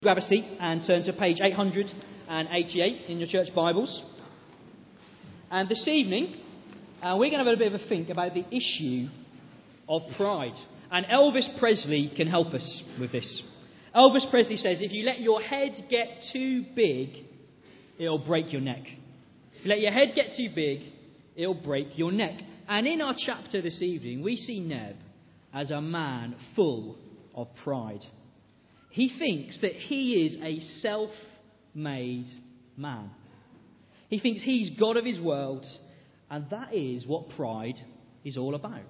Grab a seat and turn to page 888 in your church Bibles. And this evening, uh, we're going to have a bit of a think about the issue of pride. And Elvis Presley can help us with this. Elvis Presley says if you let your head get too big, it'll break your neck. If you let your head get too big, it'll break your neck. And in our chapter this evening, we see Neb as a man full of pride. He thinks that he is a self made man. He thinks he's God of his world, and that is what pride is all about.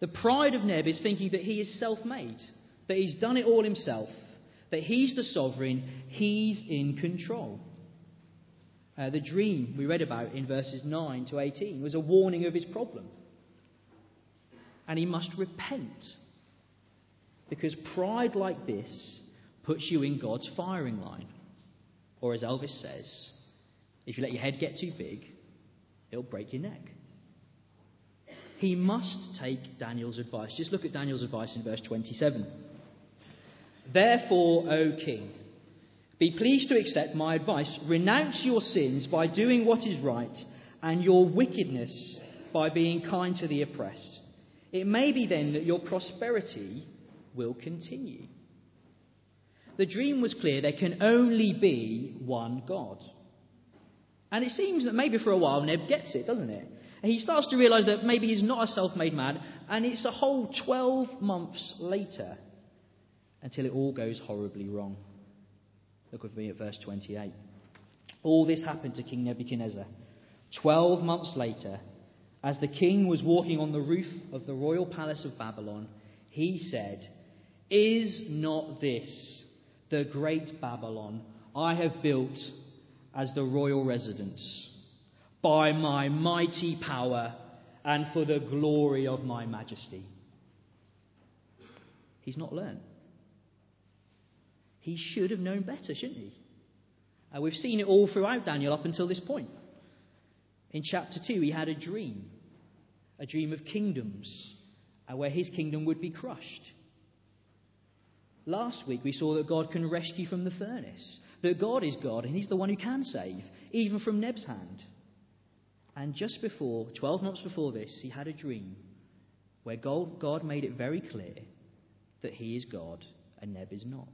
The pride of Neb is thinking that he is self made, that he's done it all himself, that he's the sovereign, he's in control. Uh, the dream we read about in verses 9 to 18 was a warning of his problem. And he must repent because pride like this puts you in God's firing line. Or as Elvis says, if you let your head get too big, it'll break your neck. He must take Daniel's advice. Just look at Daniel's advice in verse 27. Therefore, O king, be pleased to accept my advice. Renounce your sins by doing what is right, and your wickedness by being kind to the oppressed. It may be then that your prosperity will continue. The dream was clear there can only be one God. And it seems that maybe for a while Neb gets it, doesn't it? And he starts to realize that maybe he's not a self made man, and it's a whole 12 months later until it all goes horribly wrong. Look with me at verse 28. All this happened to King Nebuchadnezzar. Twelve months later, as the king was walking on the roof of the royal palace of Babylon, he said, is not this the great Babylon I have built as the royal residence by my mighty power and for the glory of my majesty? He's not learned. He should have known better, shouldn't he? Uh, we've seen it all throughout Daniel up until this point. In chapter 2, he had a dream a dream of kingdoms, uh, where his kingdom would be crushed. Last week we saw that God can rescue from the furnace, that God is God and He's the one who can save, even from Neb's hand. And just before, 12 months before this, he had a dream where God made it very clear that He is God and Neb is not.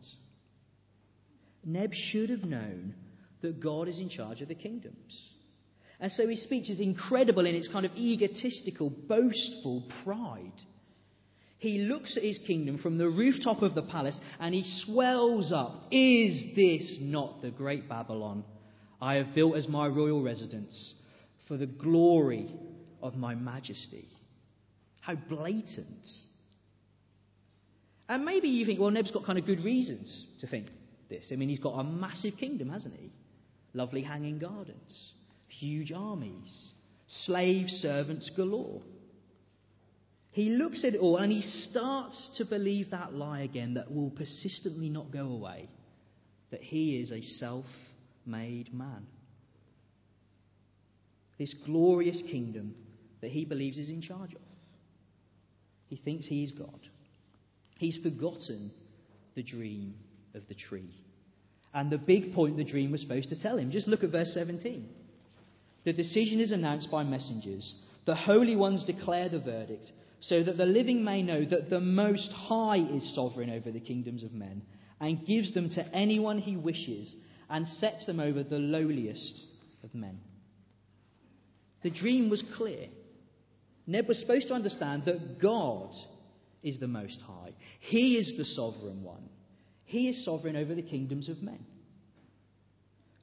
Neb should have known that God is in charge of the kingdoms. And so his speech is incredible in its kind of egotistical, boastful pride. He looks at his kingdom from the rooftop of the palace and he swells up. Is this not the great Babylon I have built as my royal residence for the glory of my majesty? How blatant. And maybe you think, well, Neb's got kind of good reasons to think this. I mean, he's got a massive kingdom, hasn't he? Lovely hanging gardens, huge armies, slave servants galore. He looks at it all and he starts to believe that lie again that will persistently not go away that he is a self made man. This glorious kingdom that he believes is in charge of. He thinks he is God. He's forgotten the dream of the tree and the big point the dream was supposed to tell him. Just look at verse 17. The decision is announced by messengers. The holy ones declare the verdict so that the living may know that the Most High is sovereign over the kingdoms of men, and gives them to anyone he wishes, and sets them over the lowliest of men. The dream was clear. Neb was supposed to understand that God is the Most High, He is the sovereign one. He is sovereign over the kingdoms of men.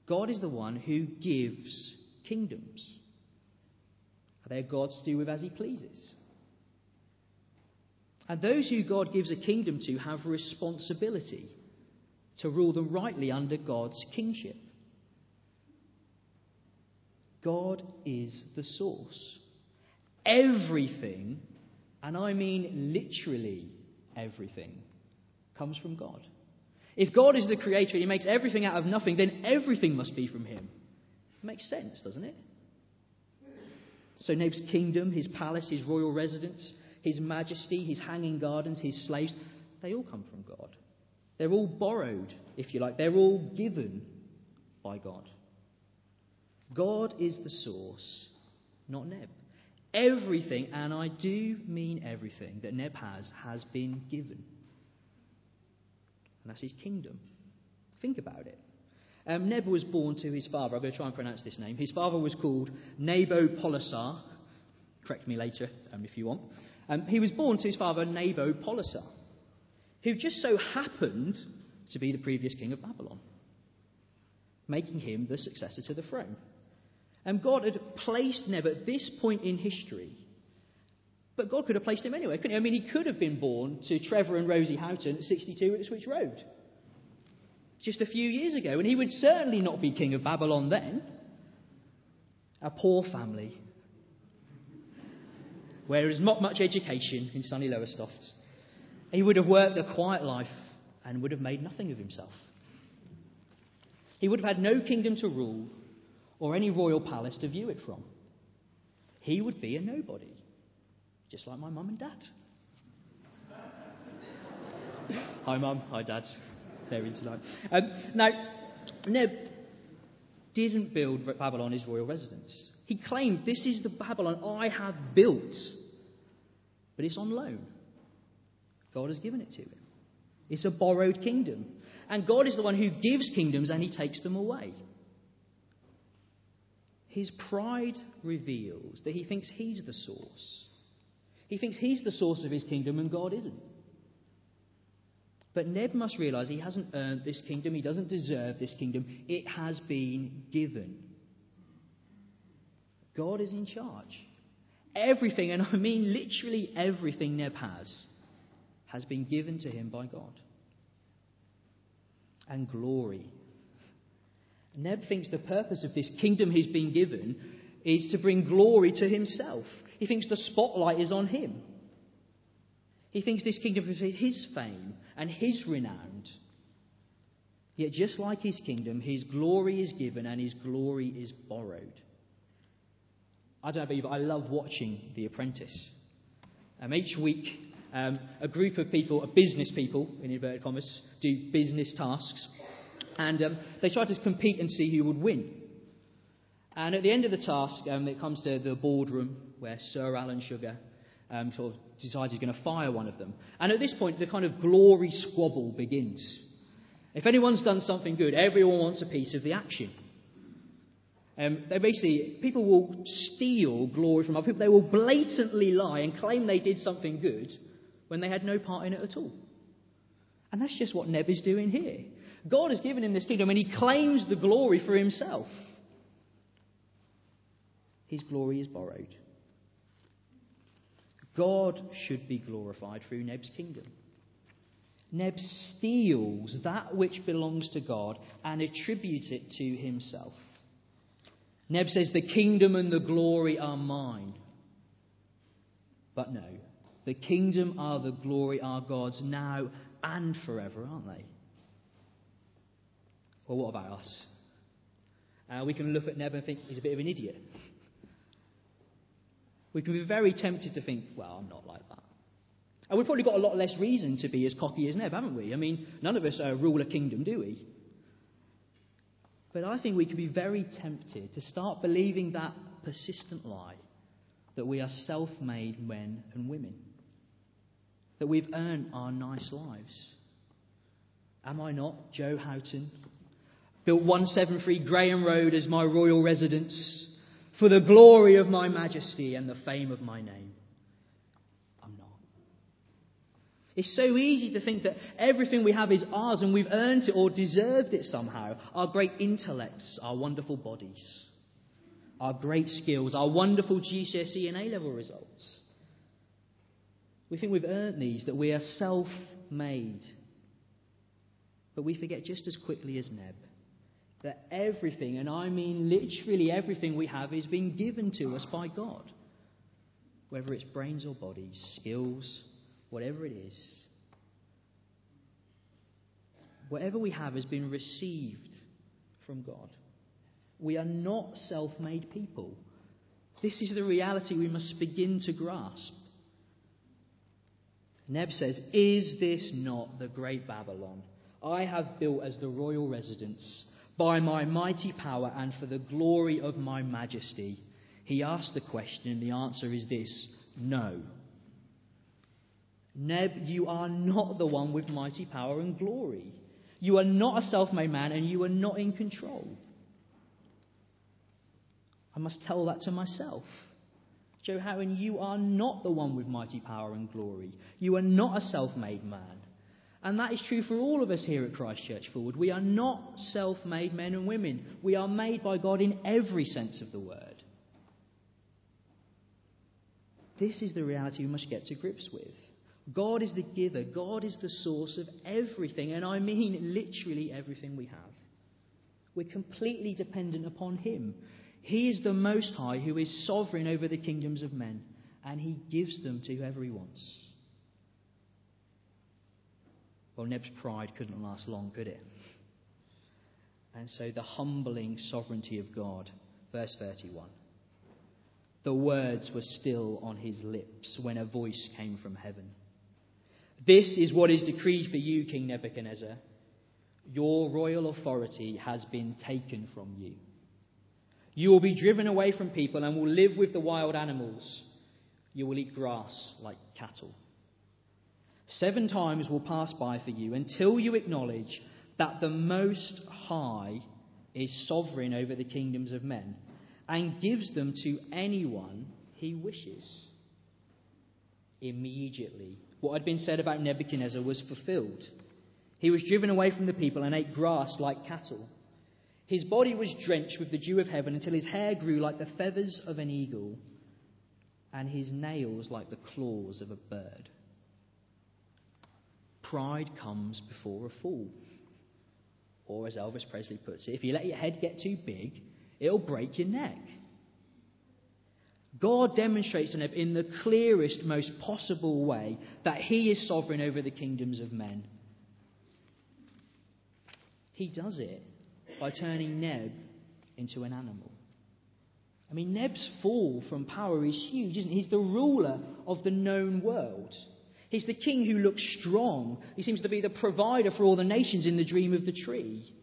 God is the one who gives kingdoms. They are God's to do with as He pleases. And those who God gives a kingdom to have responsibility to rule them rightly under God's kingship. God is the source. Everything, and I mean literally everything, comes from God. If God is the creator and he makes everything out of nothing, then everything must be from him. It makes sense, doesn't it? So Neb's kingdom, his palace, his royal residence, his majesty, his hanging gardens, his slaves, they all come from God. They're all borrowed, if you like. They're all given by God. God is the source, not Neb. Everything, and I do mean everything, that Neb has, has been given. And that's his kingdom. Think about it. Um, Neb was born to his father. I'm going to try and pronounce this name. His father was called Nabopolassar. Correct me later um, if you want. Um, he was born to his father Nabopolassar, who just so happened to be the previous king of Babylon, making him the successor to the throne. And God had placed Neb at this point in history. But God could have placed him anywhere, couldn't he? I mean, he could have been born to Trevor and Rosie Houghton at 62 at Switch Road just a few years ago, and he would certainly not be king of Babylon then. A poor family, where there is not much education in sunny Lowestoft. He would have worked a quiet life and would have made nothing of himself. He would have had no kingdom to rule or any royal palace to view it from. He would be a nobody, just like my mum and dad. Hi, mum. Hi, dad. They're in tonight. Um, now, Neb didn't build Babylon his royal residence. He claimed, This is the Babylon I have built, but it's on loan. God has given it to him. It's a borrowed kingdom. And God is the one who gives kingdoms and he takes them away. His pride reveals that he thinks he's the source. He thinks he's the source of his kingdom and God isn't. But Neb must realize he hasn't earned this kingdom, he doesn't deserve this kingdom. It has been given. God is in charge. Everything, and I mean literally everything Neb has, has been given to him by God. And glory Neb thinks the purpose of this kingdom he's been given is to bring glory to himself. He thinks the spotlight is on him. He thinks this kingdom is his fame and his renown. Yet, just like his kingdom, his glory is given and his glory is borrowed. I don't know about you, but I love watching The Apprentice. Um, each week, um, a group of people, a business people, in inverted commas, do business tasks. And um, they try to compete and see who would win. And at the end of the task, um, it comes to the boardroom where Sir Alan Sugar um, sort of decides he's going to fire one of them. And at this point, the kind of glory squabble begins. If anyone's done something good, everyone wants a piece of the action. Um, they basically, people will steal glory from other people. They will blatantly lie and claim they did something good when they had no part in it at all. And that's just what Neb is doing here. God has given him this kingdom and he claims the glory for himself. His glory is borrowed. God should be glorified through Neb's kingdom. Neb steals that which belongs to God and attributes it to himself. Neb says, The kingdom and the glory are mine. But no, the kingdom are the glory are God's now and forever, aren't they? Well, what about us? Uh, we can look at Neb and think he's a bit of an idiot. We can be very tempted to think, well, I'm not like that. And we've probably got a lot less reason to be as cocky as Neb, haven't we? I mean, none of us uh, rule a kingdom, do we? But I think we can be very tempted to start believing that persistent lie that we are self made men and women, that we've earned our nice lives. Am I not Joe Houghton, Built 173 Graham Road as my royal residence for the glory of my majesty and the fame of my name. I'm not. It's so easy to think that everything we have is ours and we've earned it or deserved it somehow. Our great intellects, our wonderful bodies, our great skills, our wonderful GCSE and A level results. We think we've earned these, that we are self made. But we forget just as quickly as Neb that everything, and I mean literally everything we have, is being given to us by God. Whether it's brains or bodies, skills, whatever it is. Whatever we have has been received from God. We are not self made people. This is the reality we must begin to grasp. Neb says, Is this not the great Babylon? I have built as the royal residence by my mighty power and for the glory of my majesty? He asked the question, and the answer is this no. Neb, you are not the one with mighty power and glory. You are not a self made man, and you are not in control. I must tell that to myself. Joe you are not the one with mighty power and glory. You are not a self made man. And that is true for all of us here at Christ Church Fulwood. We are not self made men and women. We are made by God in every sense of the word. This is the reality we must get to grips with. God is the giver, God is the source of everything, and I mean literally everything we have. We're completely dependent upon Him. He is the Most High who is sovereign over the kingdoms of men, and He gives them to whoever He wants. Well, Neb's pride couldn't last long, could it? And so the humbling sovereignty of God. Verse 31. The words were still on his lips when a voice came from heaven. This is what is decreed for you, King Nebuchadnezzar. Your royal authority has been taken from you. You will be driven away from people and will live with the wild animals. You will eat grass like cattle. Seven times will pass by for you until you acknowledge that the Most High is sovereign over the kingdoms of men and gives them to anyone he wishes. Immediately, what had been said about Nebuchadnezzar was fulfilled. He was driven away from the people and ate grass like cattle. His body was drenched with the dew of heaven until his hair grew like the feathers of an eagle and his nails like the claws of a bird. Pride comes before a fall. Or, as Elvis Presley puts it, if you let your head get too big, it'll break your neck. God demonstrates Neb in the clearest, most possible way that He is sovereign over the kingdoms of men. He does it by turning Neb into an animal. I mean, Neb's fall from power is huge, isn't he? He's the ruler of the known world. He's the king who looks strong. He seems to be the provider for all the nations in the dream of the tree.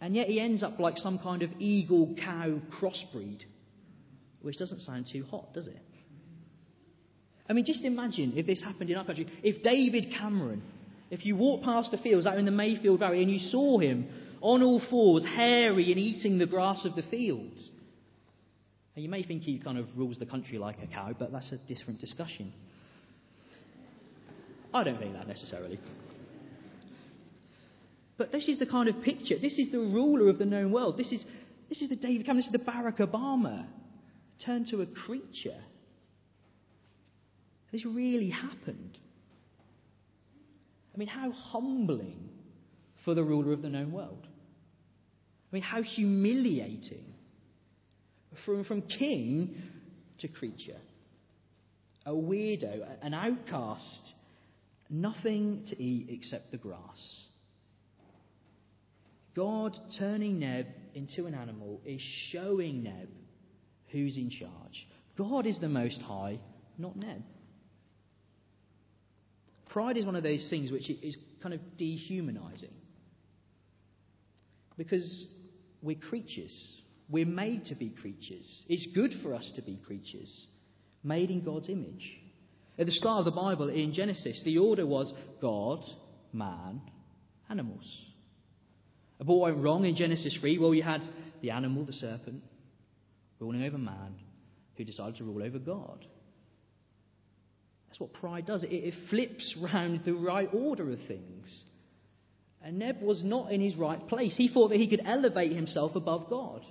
And yet he ends up like some kind of eagle cow crossbreed which doesn't sound too hot, does it? I mean, just imagine if this happened in our country. If David Cameron, if you walked past the fields out in the Mayfield Valley and you saw him on all fours, hairy and eating the grass of the fields. And you may think he kind of rules the country like a cow, but that's a different discussion. I don't think that necessarily. But this is the kind of picture. This is the ruler of the known world. This is, this is the David Cameron. This is the Barack Obama turned to a creature. This really happened. I mean, how humbling for the ruler of the known world. I mean, how humiliating. From, from king to creature. A weirdo, an outcast, nothing to eat except the grass. God turning Neb into an animal is showing Neb who's in charge. God is the Most High, not Neb. Pride is one of those things which is kind of dehumanizing. Because we're creatures. We're made to be creatures. It's good for us to be creatures, made in God's image. At the start of the Bible, in Genesis, the order was God, man, animals. But what went wrong in Genesis 3? Well, you had the animal, the serpent, ruling over man who decided to rule over God. That's what pride does. It, it flips round the right order of things. And Neb was not in his right place. He thought that he could elevate himself above God.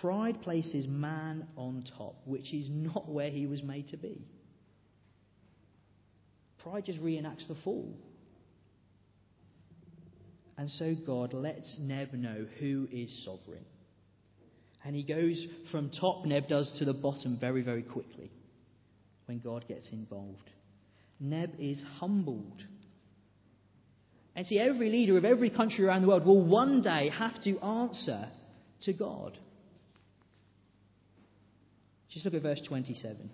Pride places man on top, which is not where he was made to be. Pride just reenacts the fall. And so God lets Neb know who is sovereign. And he goes from top, Neb does, to the bottom very, very quickly when God gets involved. Neb is humbled. And see, every leader of every country around the world will one day have to answer to God. Just look at verse 27.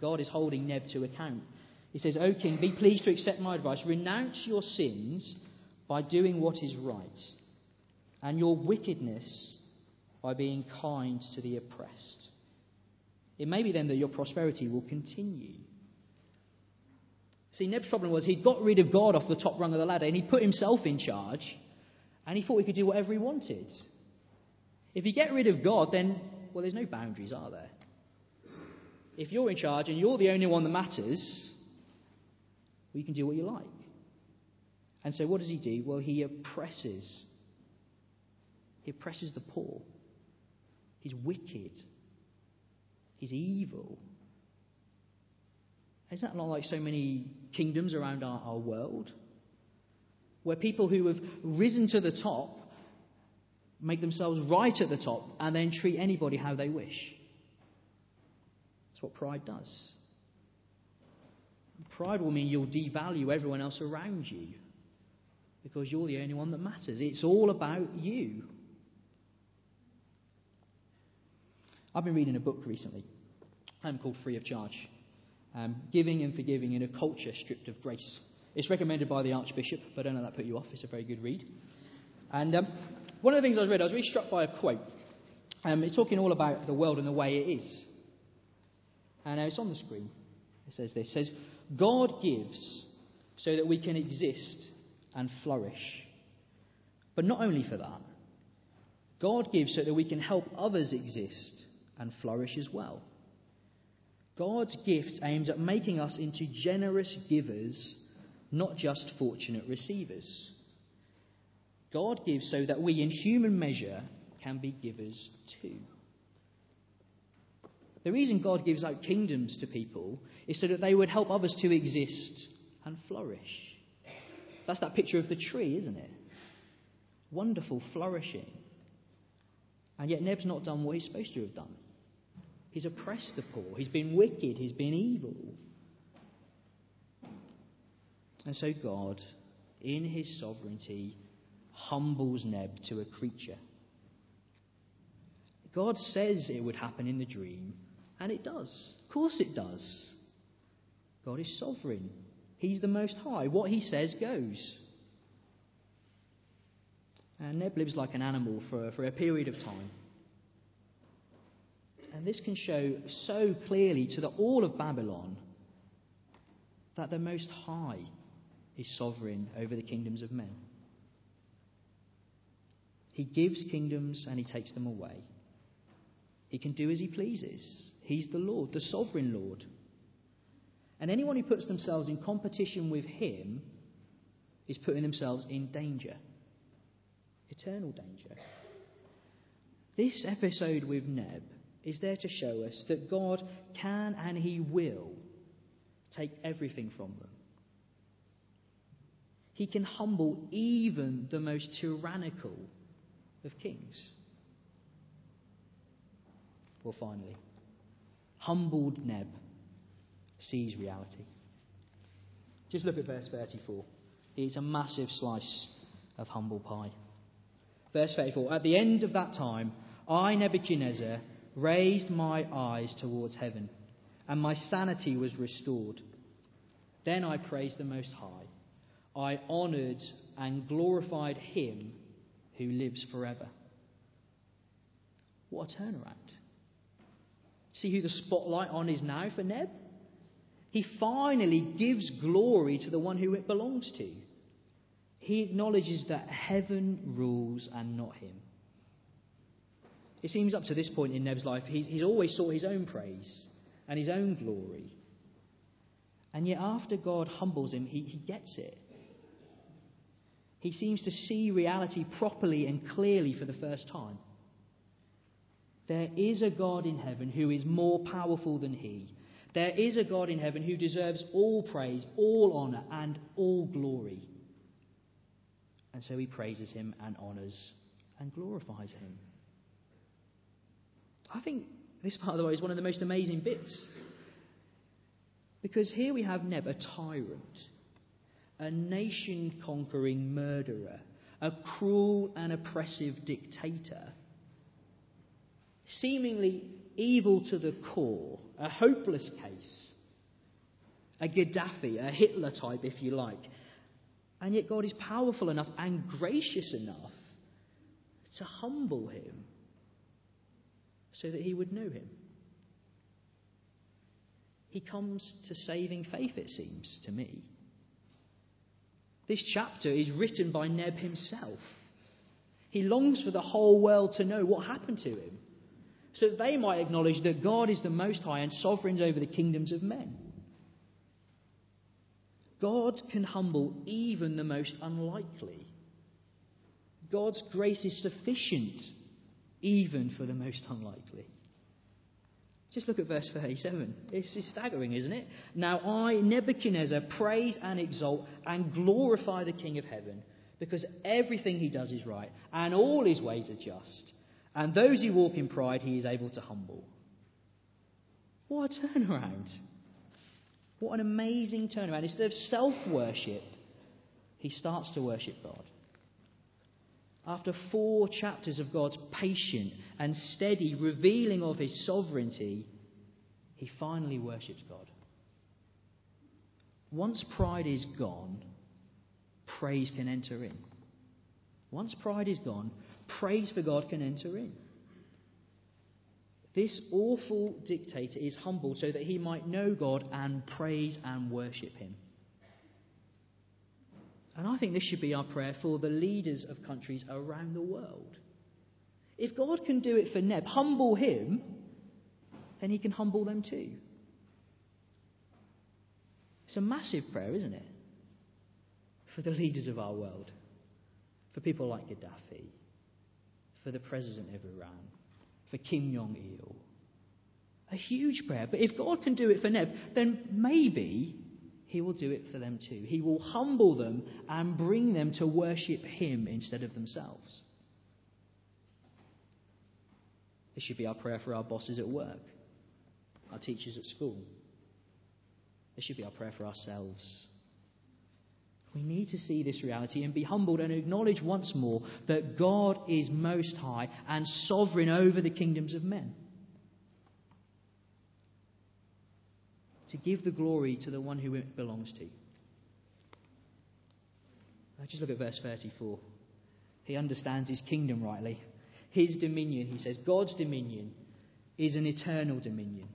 God is holding Neb to account. He says, O king, be pleased to accept my advice. Renounce your sins by doing what is right, and your wickedness by being kind to the oppressed. It may be then that your prosperity will continue. See, Neb's problem was he'd got rid of God off the top rung of the ladder and he put himself in charge and he thought he could do whatever he wanted. If you get rid of God, then, well, there's no boundaries, are there? If you're in charge and you're the only one that matters, well, you can do what you like. And so what does he do? Well, he oppresses. He oppresses the poor. He's wicked. He's evil. Isn't that not like so many kingdoms around our, our world? Where people who have risen to the top make themselves right at the top and then treat anybody how they wish. That's what pride does. Pride will mean you'll devalue everyone else around you because you're the only one that matters. It's all about you. I've been reading a book recently um, called Free of Charge um, Giving and Forgiving in a Culture Stripped of Grace. It's recommended by the Archbishop, but I don't know that put you off. It's a very good read. And um, one of the things I was read, I was really struck by a quote. Um, it's talking all about the world and the way it is. And uh, it's on the screen. It says this. It says, God gives so that we can exist and flourish. But not only for that, God gives so that we can help others exist and flourish as well. God's gift aims at making us into generous givers, not just fortunate receivers. God gives so that we, in human measure, can be givers too. The reason God gives out kingdoms to people is so that they would help others to exist and flourish. That's that picture of the tree, isn't it? Wonderful flourishing. And yet Neb's not done what he's supposed to have done. He's oppressed the poor. He's been wicked. He's been evil. And so God, in his sovereignty, humbles Neb to a creature. God says it would happen in the dream, and it does. Of course it does. God is sovereign. He's the Most High. What he says goes. And Neb lives like an animal for, for a period of time. And this can show so clearly to the, all of Babylon that the Most High is sovereign over the kingdoms of men. He gives kingdoms and he takes them away. He can do as he pleases. He's the Lord, the sovereign Lord. And anyone who puts themselves in competition with him is putting themselves in danger eternal danger. This episode with Neb is there to show us that God can and He will take everything from them. He can humble even the most tyrannical of kings. Well, finally, humbled Neb sees reality. Just look at verse 34. It's a massive slice of humble pie. Verse 34 At the end of that time, I, Nebuchadnezzar, raised my eyes towards heaven, and my sanity was restored. Then I praised the Most High. I honoured and glorified Him who lives forever. What a turnaround. See who the spotlight on is now for Neb? He finally gives glory to the one who it belongs to. He acknowledges that heaven rules and not him. It seems up to this point in Neb's life, he's, he's always sought his own praise and his own glory. And yet, after God humbles him, he, he gets it. He seems to see reality properly and clearly for the first time. There is a God in heaven who is more powerful than he. There is a God in heaven who deserves all praise, all honour, and all glory. And so he praises him and honours and glorifies him. I think this, part by the way, is one of the most amazing bits. Because here we have Neb, a tyrant, a nation conquering murderer, a cruel and oppressive dictator, seemingly evil to the core, a hopeless case. a Gaddafi, a Hitler type, if you like. And yet, God is powerful enough and gracious enough to humble him so that he would know him. He comes to saving faith, it seems to me. This chapter is written by Neb himself. He longs for the whole world to know what happened to him, so that they might acknowledge that God is the Most High and sovereign over the kingdoms of men. God can humble even the most unlikely. God's grace is sufficient even for the most unlikely. Just look at verse 37. It's staggering, isn't it? Now I, Nebuchadnezzar, praise and exalt and glorify the King of heaven, because everything he does is right, and all his ways are just. And those who walk in pride, he is able to humble. What a turnaround! What an amazing turnaround. Instead of self worship, he starts to worship God. After four chapters of God's patient and steady revealing of his sovereignty, he finally worships God. Once pride is gone, praise can enter in. Once pride is gone, praise for God can enter in. This awful dictator is humbled so that he might know God and praise and worship him. And I think this should be our prayer for the leaders of countries around the world. If God can do it for Neb, humble him, then he can humble them too. It's a massive prayer, isn't it? For the leaders of our world, for people like Gaddafi, for the president of Iran, for Kim Jong il. A huge prayer. But if God can do it for Neb, then maybe he will do it for them too. He will humble them and bring them to worship him instead of themselves. This should be our prayer for our bosses at work, our teachers at school. This should be our prayer for ourselves. We need to see this reality and be humbled and acknowledge once more that God is most high and sovereign over the kingdoms of men. To give the glory to the one who it belongs to. Now just look at verse 34. He understands his kingdom rightly. His dominion, he says, God's dominion is an eternal dominion.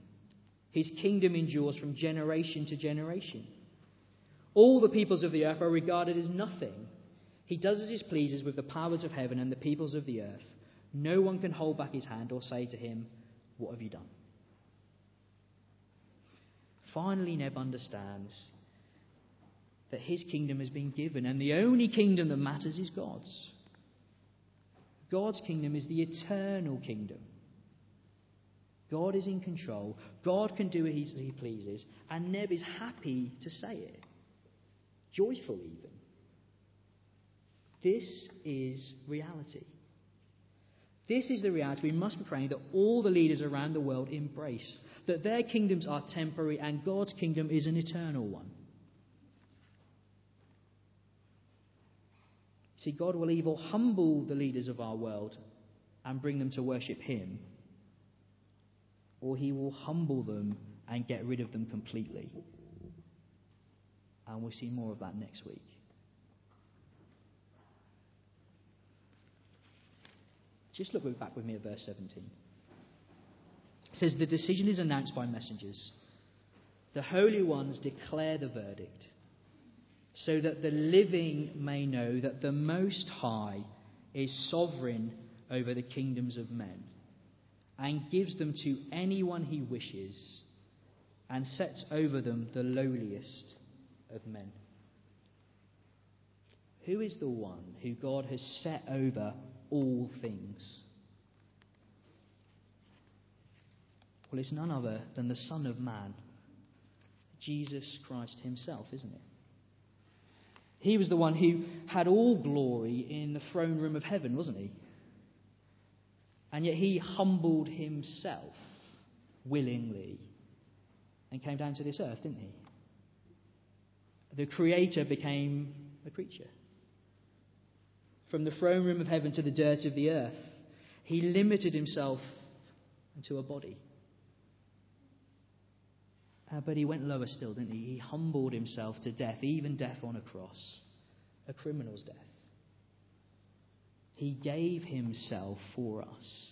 His kingdom endures from generation to generation. All the peoples of the earth are regarded as nothing. He does as he pleases with the powers of heaven and the peoples of the earth. No one can hold back his hand or say to him, What have you done? Finally, Neb understands that his kingdom has been given, and the only kingdom that matters is God's. God's kingdom is the eternal kingdom. God is in control. God can do as he pleases, and Neb is happy to say it joyful even. This is reality. This is the reality we must be praying that all the leaders around the world embrace that their kingdoms are temporary and God's kingdom is an eternal one. See, God will either humble the leaders of our world and bring them to worship Him, or He will humble them and get rid of them completely. And we'll see more of that next week. Just look back with me at verse 17. It says, The decision is announced by messengers. The holy ones declare the verdict, so that the living may know that the Most High is sovereign over the kingdoms of men, and gives them to anyone he wishes, and sets over them the lowliest of men. Who is the one who God has set over all things? Well, it's none other than the Son of Man, Jesus Christ Himself, isn't it? He was the one who had all glory in the throne room of heaven, wasn't he? And yet he humbled himself willingly and came down to this earth, didn't he? The Creator became a creature. From the throne room of heaven to the dirt of the earth, he limited himself into a body. Uh, but he went lower still, didn't he? He humbled himself to death, even death on a cross, a criminal's death. He gave himself for us.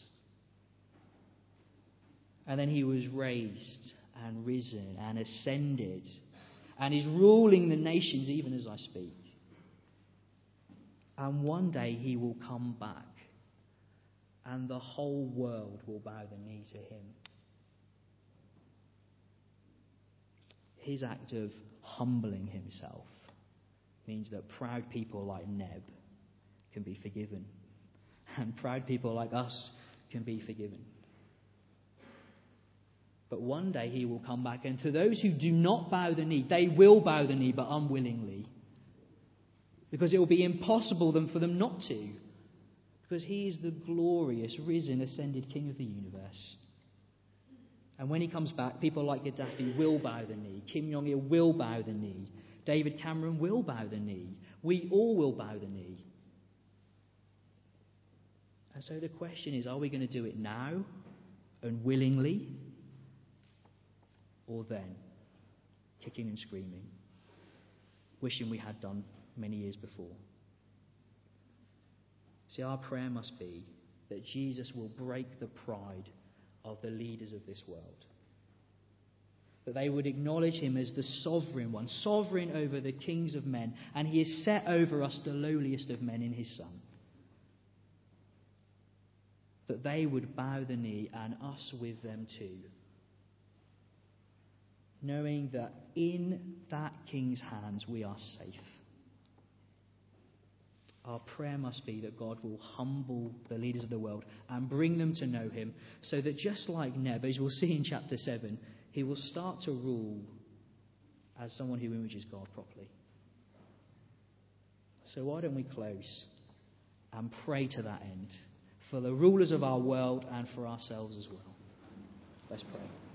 And then he was raised and risen and ascended and is ruling the nations even as I speak. And one day he will come back and the whole world will bow the knee to him. His act of humbling himself means that proud people like Neb can be forgiven, and proud people like us can be forgiven. But one day he will come back, and to those who do not bow the knee, they will bow the knee, but unwillingly. Because it will be impossible for them not to. Because he is the glorious, risen, ascended King of the universe. And when he comes back, people like Gaddafi will bow the knee. Kim Jong il will bow the knee. David Cameron will bow the knee. We all will bow the knee. And so the question is are we going to do it now and willingly? Or then, kicking and screaming, wishing we had done many years before? See, our prayer must be that Jesus will break the pride of the leaders of this world. That they would acknowledge him as the sovereign one, sovereign over the kings of men, and he has set over us the lowliest of men in his Son. That they would bow the knee and us with them too. Knowing that in that king's hands we are safe. Our prayer must be that God will humble the leaders of the world and bring them to know Him, so that just like Neb, as we'll see in chapter 7, he will start to rule as someone who images God properly. So, why don't we close and pray to that end for the rulers of our world and for ourselves as well? Let's pray.